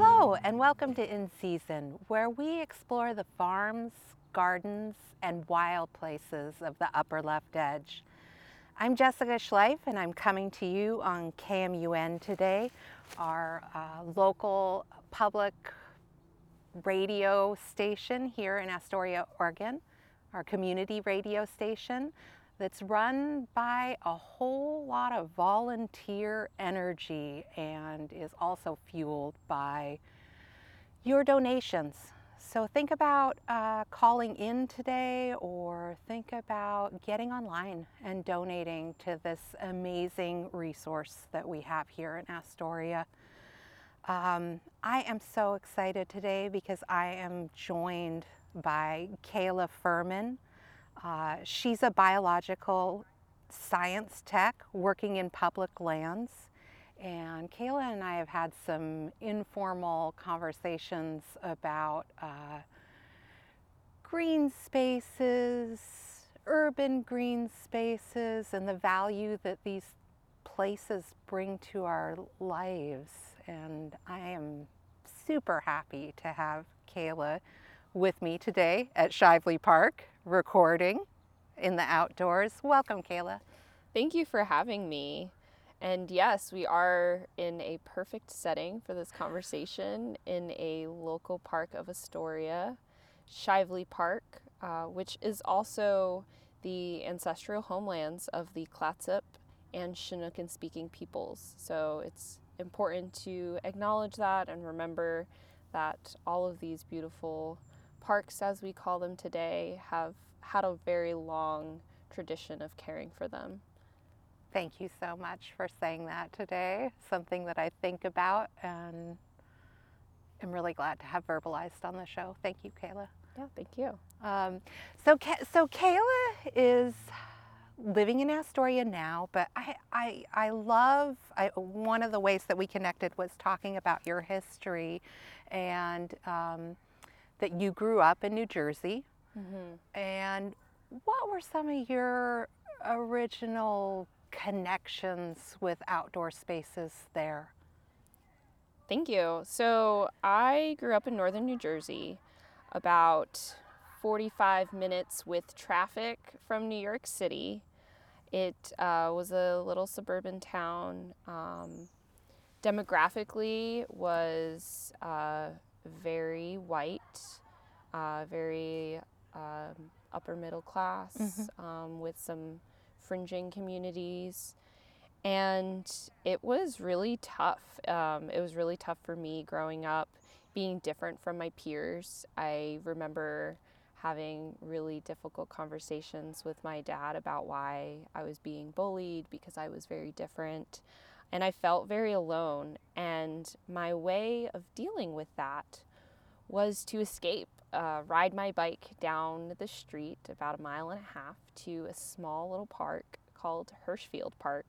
Hello, and welcome to In Season, where we explore the farms, gardens, and wild places of the upper left edge. I'm Jessica Schleiff, and I'm coming to you on KMUN today, our uh, local public radio station here in Astoria, Oregon, our community radio station that's run by a whole lot of volunteer energy and is also fueled by your donations. So think about uh, calling in today or think about getting online and donating to this amazing resource that we have here in Astoria. Um, I am so excited today because I am joined by Kayla Furman. Uh, she's a biological science tech working in public lands. And Kayla and I have had some informal conversations about uh, green spaces, urban green spaces, and the value that these places bring to our lives. And I am super happy to have Kayla with me today at Shively Park recording in the outdoors. Welcome, Kayla. Thank you for having me. And yes, we are in a perfect setting for this conversation in a local park of Astoria, Shively Park, uh, which is also the ancestral homelands of the Clatsop and Chinookan speaking peoples. So it's important to acknowledge that and remember that all of these beautiful parks, as we call them today, have had a very long tradition of caring for them. Thank you so much for saying that today. Something that I think about and am really glad to have verbalized on the show. Thank you, Kayla. Yeah, thank you. Um, so, so Kayla is living in Astoria now, but I, I, I love I, one of the ways that we connected was talking about your history and um, that you grew up in New Jersey. Mm-hmm. And what were some of your original connections with outdoor spaces there? Thank you. So I grew up in northern New Jersey, about 45 minutes with traffic from New York City. It uh, was a little suburban town. Um, demographically was uh, very white, uh, very um, upper middle class, mm-hmm. um, with some fringing communities. And it was really tough. Um, it was really tough for me growing up, being different from my peers. I remember having really difficult conversations with my dad about why I was being bullied because I was very different. And I felt very alone. And my way of dealing with that was to escape, uh, ride my bike down the street about a mile and a half to a small little park called Hirschfield Park.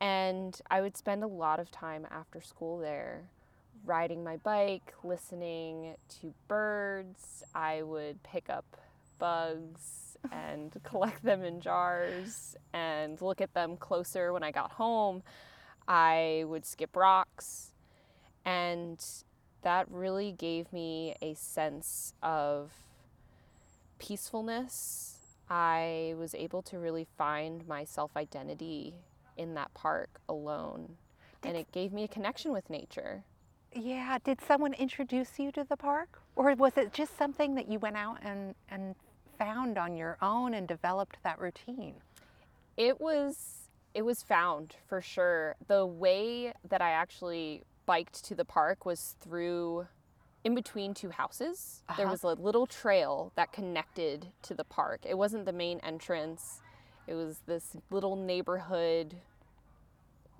And I would spend a lot of time after school there riding my bike, listening to birds. I would pick up bugs and collect them in jars and look at them closer when I got home. I would skip rocks. And that really gave me a sense of peacefulness. I was able to really find my self identity in that park alone. And it gave me a connection with nature. Yeah. Did someone introduce you to the park? Or was it just something that you went out and, and found on your own and developed that routine? It was it was found for sure. The way that I actually biked to the park was through in between two houses. Uh-huh. There was a little trail that connected to the park. It wasn't the main entrance. It was this little neighborhood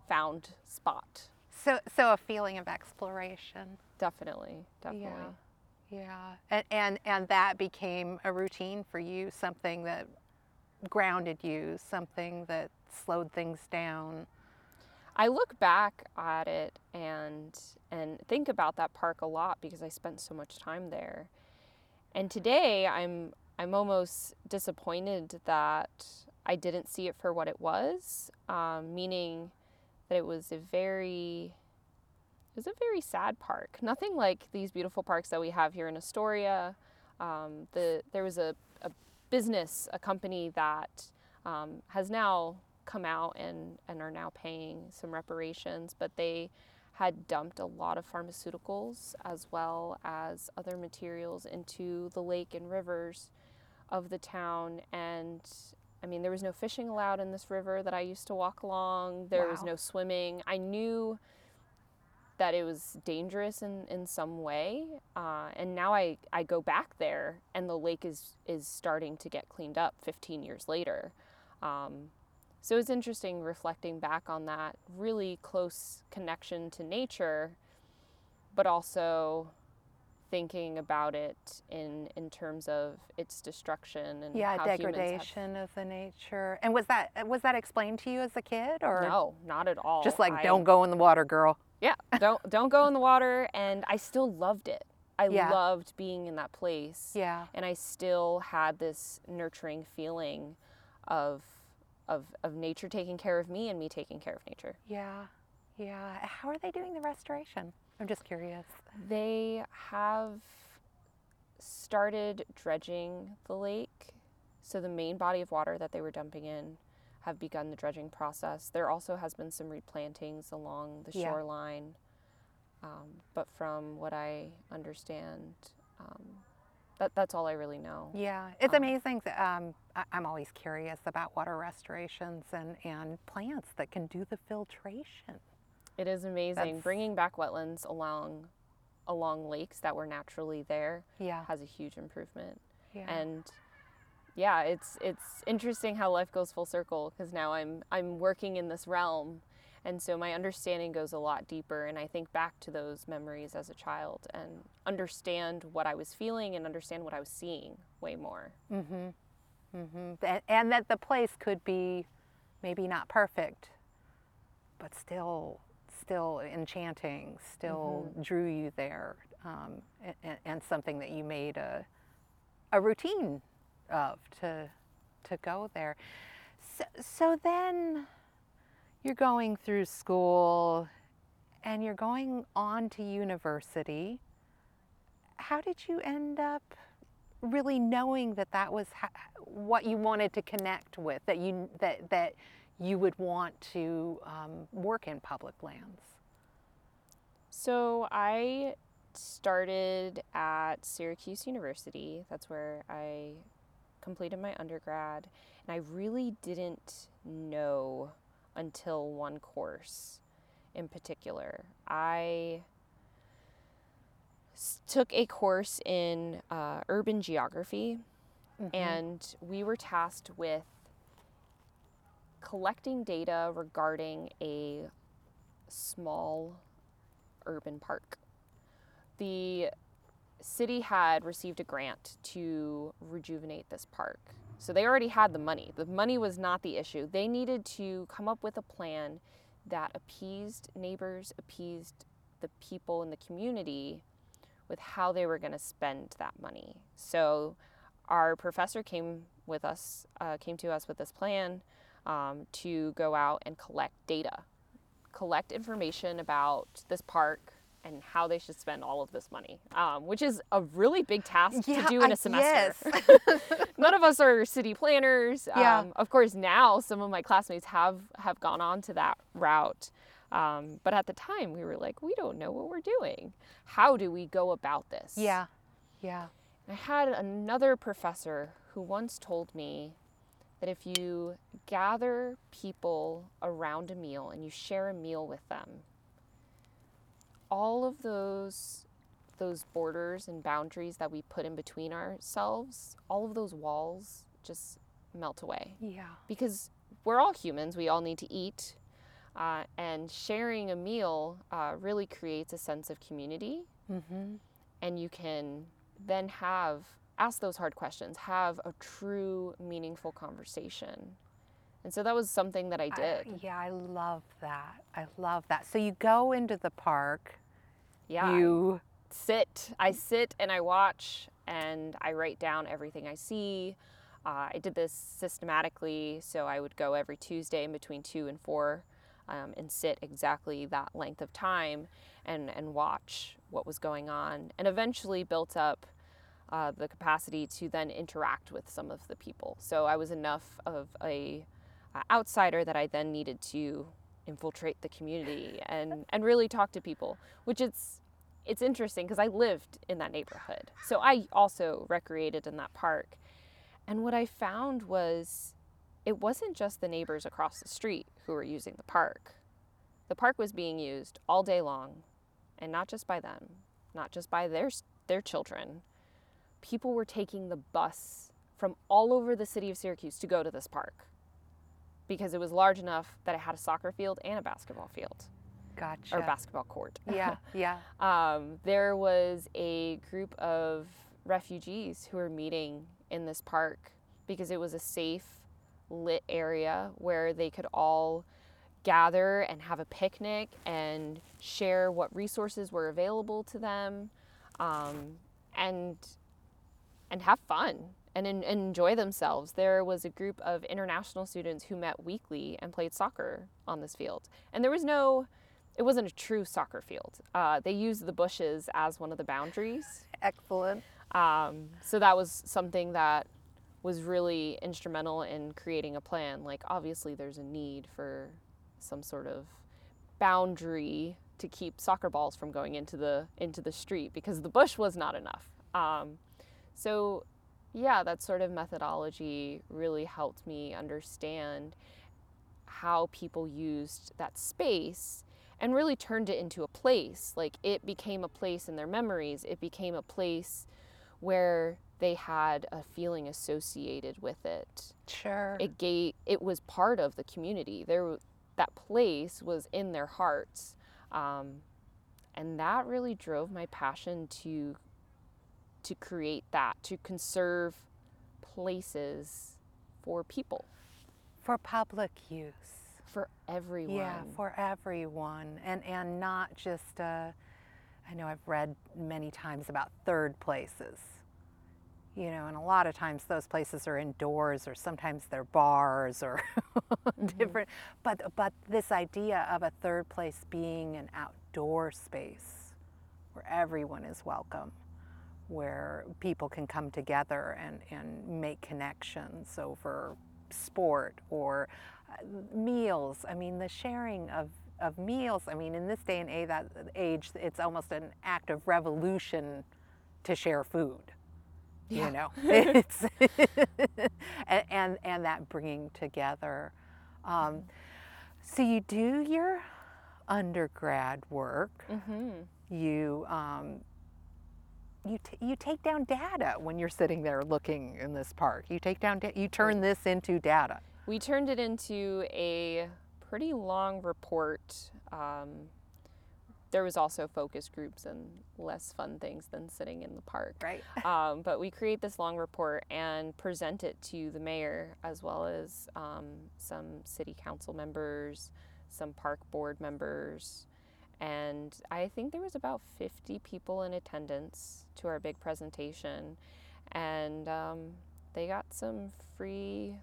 found spot. So so a feeling of exploration. Definitely. Definitely. Yeah. yeah. And, and and that became a routine for you, something that grounded you, something that slowed things down. I look back at it and and think about that park a lot because I spent so much time there. And today I'm I'm almost disappointed that I didn't see it for what it was, um, meaning that it was a very it was a very sad park. Nothing like these beautiful parks that we have here in Astoria. Um, the there was a, a business, a company that um, has now come out and, and are now paying some reparations, but they had dumped a lot of pharmaceuticals as well as other materials into the lake and rivers of the town. And I mean, there was no fishing allowed in this river that I used to walk along, there was no swimming. I knew that it was dangerous in, in some way. Uh, and now I, I go back there and the lake is, is starting to get cleaned up 15 years later. Um, so it's interesting reflecting back on that really close connection to nature, but also thinking about it in, in terms of its destruction and Yeah, how humans have- degradation of the nature. And was that was that explained to you as a kid, or No, not at all. just like I- don't go in the water, girl? Yeah, don't don't go in the water. And I still loved it. I Yeah. loved being in that place. Yeah. And I still had this nurturing feeling of of of nature taking care of me and me taking care of nature. Yeah. Yeah. How are they doing the restoration? I'm just curious. They have started dredging the lake. So the main body of water that they were dumping in have begun the dredging process. There also has been some replantings along the Yeah. shoreline. Um, but from what I understand, um, that, that's all I really know. Yeah, it's Um, amazing. That, um, I'm always curious about water restorations and, and plants that can do the filtration. It is amazing. That's- Bringing back wetlands along along lakes that were naturally there Yeah. has a huge improvement. Yeah. and yeah it's it's interesting how life goes full circle because now i'm i'm working in this realm and so my understanding goes a lot deeper and i think back to those memories as a child and understand what i was feeling and understand what i was seeing way more Mm-hmm. Mm-hmm. And, and that the place could be maybe not perfect, but still, still enchanting, still drew you there, um, and, and something that you made a, a routine of to, to go there. So, so then you're going through school and you're going on to university. How did you end up really knowing that that was ha- what you wanted to connect with, that you that that you would want to um, work in public lands? so i started at syracuse university that's where i completed my undergrad and i really didn't know until one course in particular. I took a course in uh, urban geography, and we were tasked with collecting data regarding a small urban park. The city had received a grant to rejuvenate this park. So they already had the money. The money was not the issue. They needed to come up with a plan that appeased neighbors, appeased the people in the community with how they were going to spend that money. So our professor came with us, uh, came to us with this plan um, to go out and collect data, collect information about this park and how they should spend all of this money, um, which is a really big task Yeah, to do in a semester. yes. None of us are city planners. Yeah. Um, of course, now some of my classmates have have gone on to that route. Um, but at the time, we were like, we don't know what we're doing. How do we go about this? Yeah, yeah, I had another professor who once told me that if you gather people around a meal and you share a meal with them, all of those those borders and boundaries that we put in between ourselves, all of those walls just melt away yeah, because we're all humans. We all need to eat. Uh, and sharing a meal uh, really creates a sense of community. mm-hmm. And you can then have, ask those hard questions, have a true, meaningful conversation. And so that was something that I did. yeah, I love that. I love that. So you go into the park. yeah. I You sit. I sit and I watch and I write down everything I see. Uh, I did this systematically, so I would go every Tuesday in between two and four um, and sit exactly that length of time. and, and watch what was going on, and eventually built up uh, the capacity to then interact with some of the people. So I was enough of a uh, outsider that I then needed to infiltrate the community and, and really talk to people, which it's it's interesting because I lived in that neighborhood. So I also recreated in that park. And what I found was it wasn't just the neighbors across the street who were using the park. The park was being used all day long, and not just by them, not just by their their children. People were taking the bus from all over the city of Syracuse to go to this park because it was large enough that it had a soccer field and a basketball field Gotcha. or basketball court. Yeah, yeah. um, there was a group of refugees who were meeting in this park because it was a safe, lit area where they could all gather and have a picnic and share what resources were available to them um, and and have fun and, en- enjoy themselves. There was a group of international students who met weekly and played soccer on this field. And there was no, it wasn't a true soccer field. Uh, they used the bushes as one of the boundaries. Excellent. Um, so that was something that was really instrumental in creating a plan. Like, obviously, there's a need for some sort of boundary to keep soccer balls from going into the into the street because the bush was not enough. Um, so, yeah, that sort of methodology really helped me understand how people used that space and really turned it into a place. Like it became a place in their memories, it became a place where they had a feeling associated with it. Sure. It gave it was part of the community. There that place was in their hearts. Um, and that really drove my passion to to create that, to conserve places for people, for public use. for everyone. Yeah, for everyone, and and not just. Uh, I know I've read many times about third places. You know, and a lot of times those places are indoors, or sometimes they're bars, or different. But but this idea of a third place being an outdoor space where everyone is welcome, where people can come together and and make connections over sport or uh, meals. I mean, the sharing of, of meals. I mean, in this day and age, that age, it's almost an act of revolution to share food. Yeah. You know, it's and, and and that bringing together. Um, so you do your undergrad work. hmm You um, you t- you take down data when you're sitting there looking in this park. You take down da- you turn this into data. We turned it into a pretty long report. Um, there was also focus groups and less fun things than sitting in the park. Right. Um, but we create this long report and present it to the mayor as well as um, some city council members, some park board members, and I think there was about 50 people in attendance to our big presentation, and um, they got some free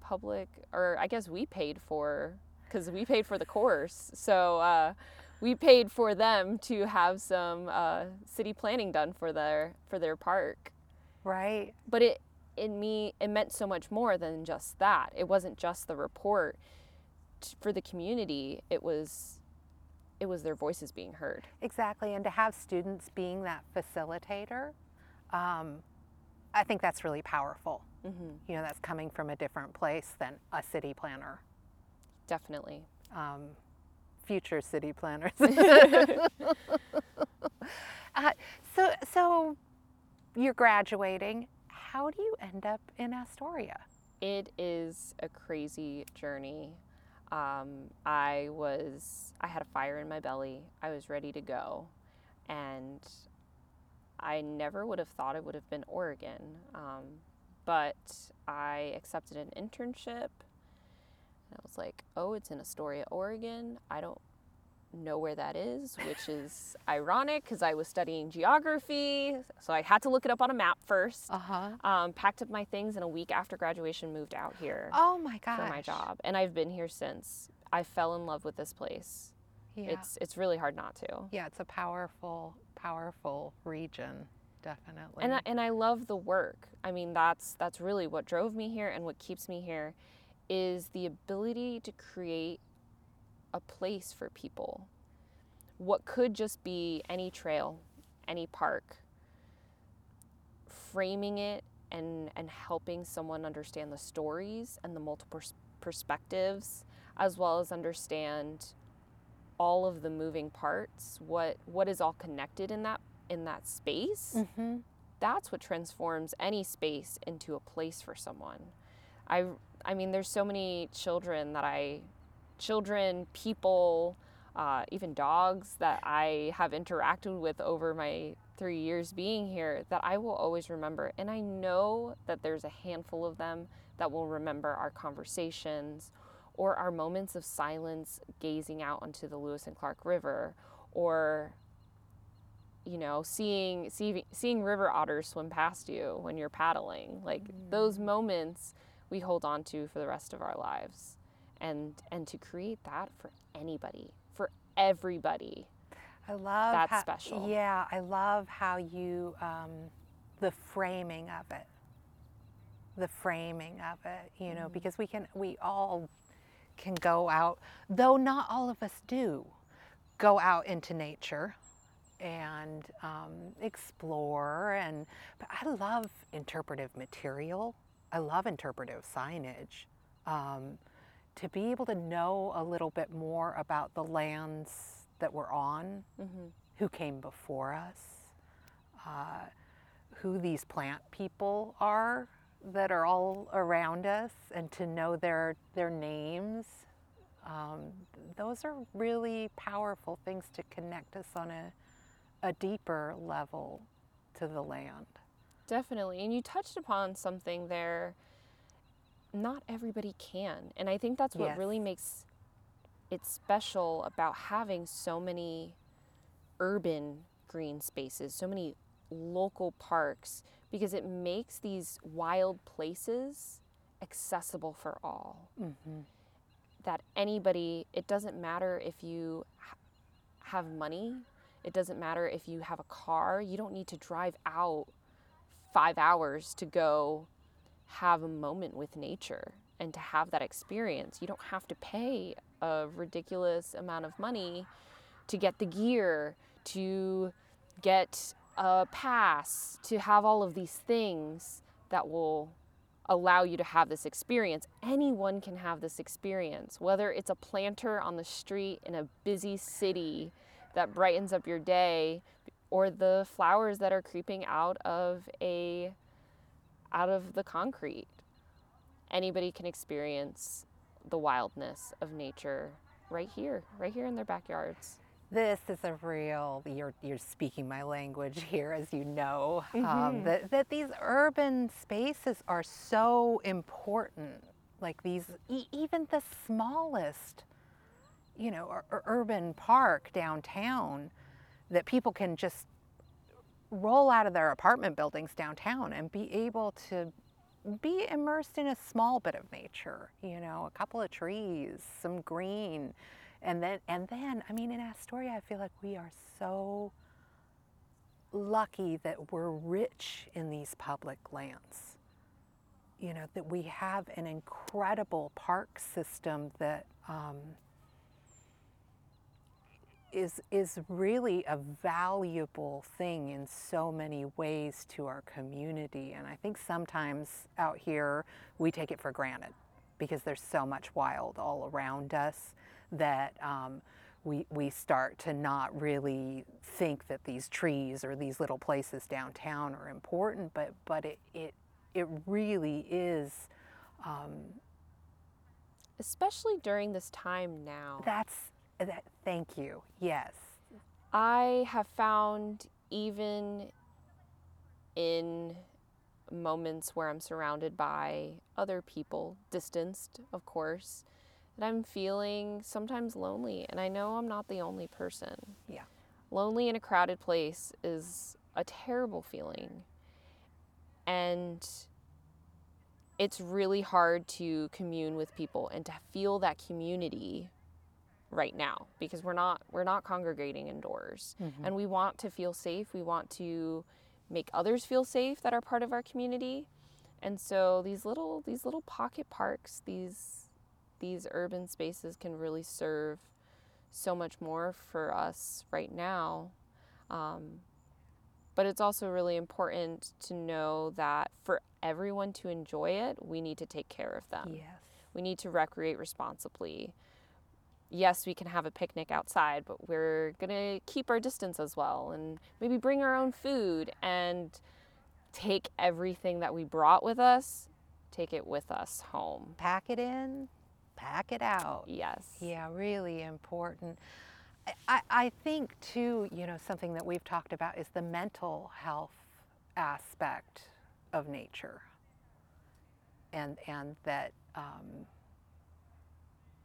public, or I guess we paid for, because we paid for the course, so. Uh, we paid for them to have some uh, city planning done for their for their park. Right. but it in me it meant so much more than just that. It wasn't just the report. For the community it was it was their voices being heard. Exactly, and to have students being that facilitator, um, I think that's really powerful. hmm You know, that's coming from a different place than a city planner, definitely. Um, future city planners. uh, so, so you're graduating. How do you end up in Astoria? it is a crazy journey um, i was i had a fire in my belly i was ready to go and i never would have thought it would have been oregon um, but i accepted an internship and i was like oh it's in astoria oregon i don't know where that is which is ironic because i was studying geography so i had to look it up on a map first Uh huh. um, packed up my things and a week after graduation moved out here Oh my god! for my job and i've been here since i fell in love with this place Yeah. It's it's really hard not to. yeah, it's a powerful, powerful region, definitely. And I, and I love the work. I mean, that's that's really what drove me here and what keeps me here is the ability to create a place for people. What could just be any trail, any park, framing it and and helping someone understand the stories and the multiple pers- perspectives as well as understand all of the moving parts, what what is all connected in that in that space hmm that's what transforms any space into a place for someone. I I mean there's so many children that I children, people, uh, even dogs that I have interacted with over my three years being here that I will always remember. And I know that there's a handful of them that will remember our conversations or our moments of silence gazing out onto the Lewis and Clark River or you know seeing seeing seeing river otters swim past you when you're paddling like those moments we hold on to for the rest of our lives and and to create that for anybody for everybody I love That's how- special. Yeah, I love how you um, the framing of it, the framing of it. You Mm-hmm. know, because we can, we all can go out, though not all of us do, go out into nature and um, explore. And but I love interpretive material. I love interpretive signage. Um, to be able to know a little bit more about the lands that we're on, mm-hmm. who came before us, uh, who these plant people are that are all around us, and to know their their names. Um, those are really powerful things to connect us on a a deeper level to the land. Definitely. And you touched upon something there. Not everybody can. And I think that's what Yes. really makes it special about having so many urban green spaces, so many local parks, because it makes these wild places accessible for all. Mm-hmm. That anybody, it doesn't matter if you ha- have money, it doesn't matter if you have a car, you don't need to drive out five hours to go have a moment with nature and to have that experience. You don't have to pay a ridiculous amount of money to get the gear, to get a pass, to have all of these things that will allow you to have this experience. Anyone can have this experience, whether it's a planter on the street in a busy city that brightens up your day or the flowers that are creeping out of a out of the concrete. Anybody can experience the wildness of nature right here, right here in their backyards. This is a real, you're, you're speaking my language here, as you know, um, Mhm. that, that these urban spaces are so important. Like these, e- even the smallest, you know, ur- ur- urban park downtown that people can just roll out of their apartment buildings downtown and be able to be immersed in a small bit of nature, you know, a couple of trees, some green. And then and then I mean in Astoria I feel like we are so lucky that we're rich in these public lands. You know, that we have an incredible park system that um, is is really a valuable thing in so many ways to our community and i think sometimes out here we take it for granted because there's so much wild all around us that um, we, we start to not really think that these trees or these little places downtown are important but but it it, it really is um, Especially during this time now. that's Uh, that thank you yes I have found even in moments where I'm surrounded by other people, distanced, of course, that I'm feeling sometimes lonely. And I know I'm not the only person. Yeah. Lonely in a crowded place is a terrible feeling. And it's really hard to commune with people and to feel that community right now because we're not we're not congregating indoors Mhm. and we want to feel safe we want to make others feel safe that are part of our community and so these little these little pocket parks these these urban spaces can really serve so much more for us right now um, but it's also really important to know that for everyone to enjoy it we need to take care of them Yes. we need to recreate responsibly. Yes, we can have a picnic outside, but we're going to keep our distance as well and maybe bring our own food and take everything that we brought with us, take it with us home. Pack it in, pack it out. Yes. Yeah, really important. I- I, think too, you know, something that we've talked about is the mental health aspect of nature, and and that um,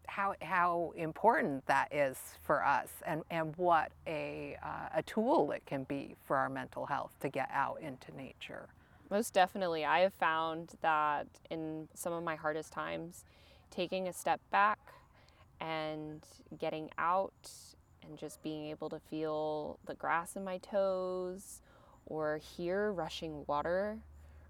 how how important that is for us, and and what a uh, a tool it can be for our mental health to get out into nature. Most definitely. I have found that in some of my hardest times, taking a step back and getting out and just being able to feel the grass in my toes or hear rushing water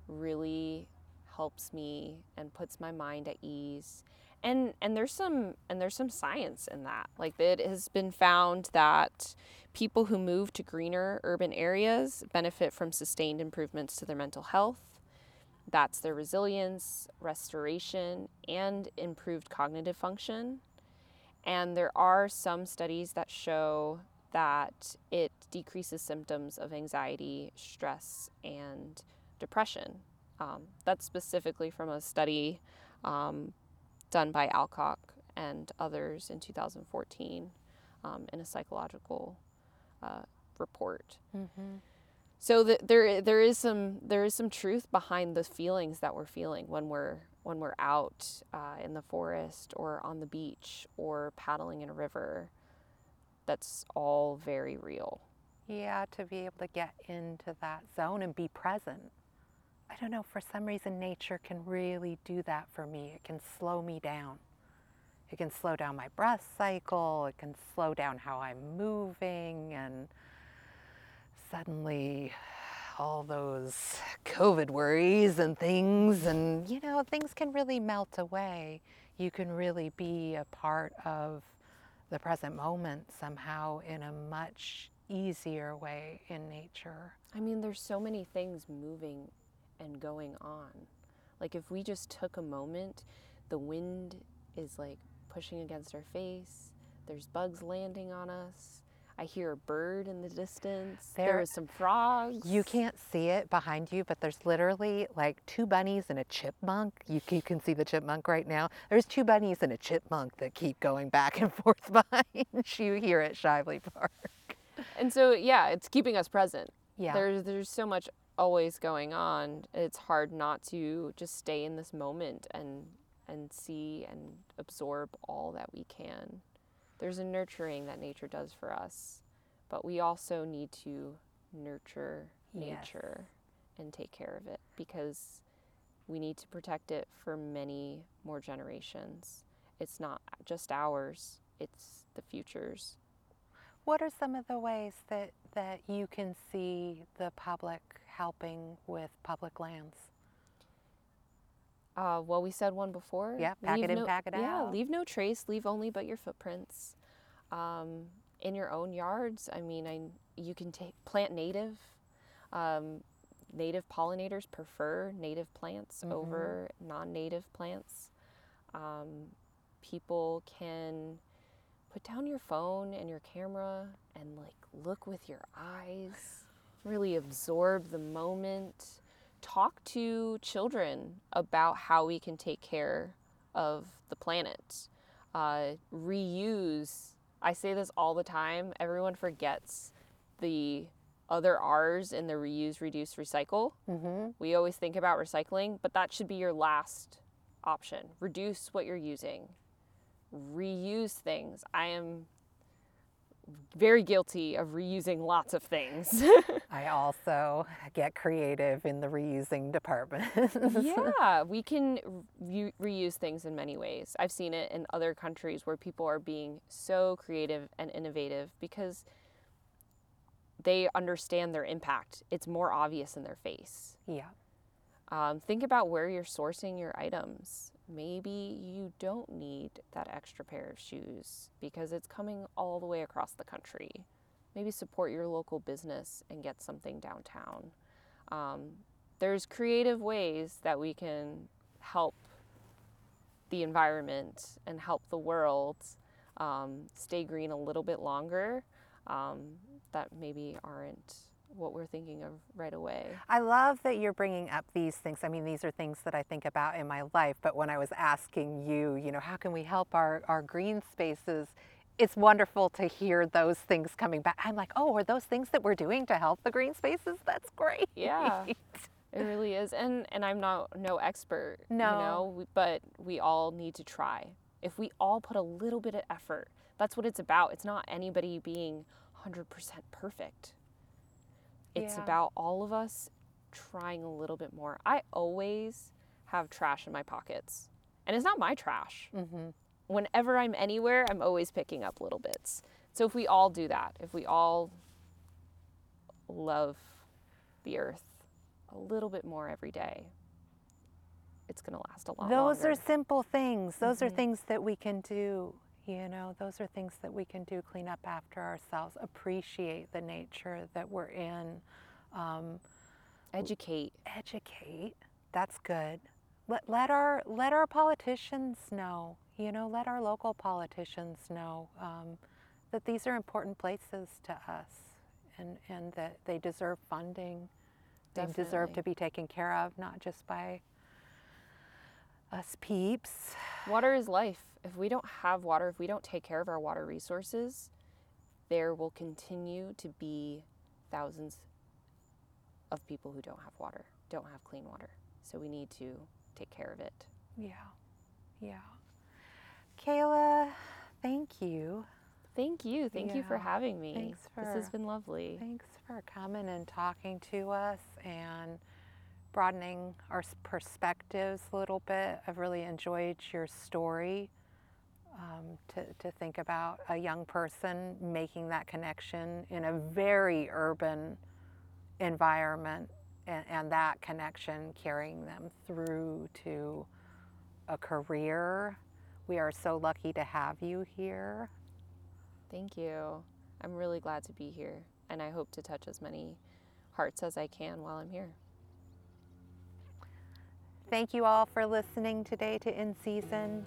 really helps me and puts my mind at ease. And and there's some and there's some science in that. Like it has been found that people who move to greener urban areas benefit from sustained improvements to their mental health. That's their resilience, restoration, and improved cognitive function. And there are some studies that show that it decreases symptoms of anxiety, stress, and depression. Um, that's specifically from a study um, done by Alcock and others in 2014 um, in a psychological uh, report. Mm-hmm. So th- there there is some there is some truth behind the feelings that we're feeling when we're when we're out uh, in the forest or on the beach or paddling in a river. That's all very real. Yeah, to be able to get into that zone and be present. I don't know, for some reason, nature can really do that for me. It can slow me down. It can slow down my breath cycle, it can slow down how I'm moving, and suddenly all those COVID worries and things, and you know, things can really melt away. You can really be a part of the present moment somehow in a much easier way in nature. I mean, there's so many things moving and going on. Like if we just took a moment, the wind is like pushing against our face. There's bugs landing on us. I hear a bird in the distance. There, There- are some frogs. You can't see it behind you, but there's literally like two bunnies and a chipmunk. You, you can see the chipmunk right now. There's two bunnies and a chipmunk that keep going back and forth behind you here at Shively Park. And so yeah, it's keeping us present. Yeah. There's there's so much always going on. It's hard not to just stay in this moment and and see and absorb all that we can. There's a nurturing that nature does for us, but we also need to nurture Yes. nature and take care of it because we need to protect it for many more generations. It's not just ours, it's the future's. What are some of the ways that, that you can see the public helping with public lands? Uh, well, we said one before. Yeah, pack it Leave in, no, pack it out. yeah, leave no trace. Leave only but your footprints. Um, in your own yards, I mean, I you can take plant native. Um, native pollinators prefer native plants Mhm. over non-native plants. Um, people can put down your phone and your camera and like look with your eyes, really absorb the moment talk to children about how we can take care of the planet. Uh, reuse. I say this all the time. Everyone forgets the other R's in the reuse, reduce, recycle. Mm-hmm. We always think about recycling, but that should be your last option. Reduce what you're using, reuse things. I am very guilty of reusing lots of things. I also get creative in the reusing department. yeah, we can re- reuse things in many ways. I've seen it in other countries where people are being so creative and innovative because they understand their impact. It's more obvious in their face. Yeah. Um, think about where you're sourcing your items. Maybe you don't need that extra pair of shoes because it's coming all the way across the country. Maybe support your local business and get something downtown. Um, there's creative ways that we can help the environment and help the world um, stay green a little bit longer um, that maybe aren't what we're thinking of right away. I love that you're bringing up these things. I mean, these are things that I think about in my life, but when I was asking you, you know, how can we help our, our green spaces? It's wonderful to hear those things coming back. I'm like, oh, are those things that we're doing to help the green spaces? That's great. Yeah. It really is. And and I'm not no expert, No. you know, but we all need to try. If we all put a little bit of effort, that's what it's about. It's not anybody being 100% perfect. It's Yeah. about all of us trying a little bit more. I always have trash in my pockets. And it's not my trash. hmm Whenever I'm anywhere, I'm always picking up little bits. So if we all do that, if we all love the earth a little bit more every day, it's going to last a lot longer. Those longer. are simple things. Those are Mhm. things that we can do. You know, those are things that we can do. Clean up after ourselves. Appreciate the nature that we're in. Um, educate. educate. That's good. Let, let our let our politicians know. You know, let our local politicians know um, that these are important places to us, and and that they deserve funding. They deserve to be taken care of, not just by us peeps. Water is life. If we don't have water, if we don't take care of our water resources, there will continue to be thousands of people who don't have water, don't have clean water. So we need to take care of it. Yeah, yeah. Kayla, thank you. Thank you. Thank you for having me. Thanks for, this has been lovely. Thanks for coming and talking to us and broadening our perspectives a little bit. I've really enjoyed your story um, to, to think about a young person making that connection in a very urban environment and, and that connection carrying them through to a career. We are so lucky to have you here. Thank you. I'm really glad to be here, and I hope to touch as many hearts as I can while I'm here. Thank you all for listening today to In Season.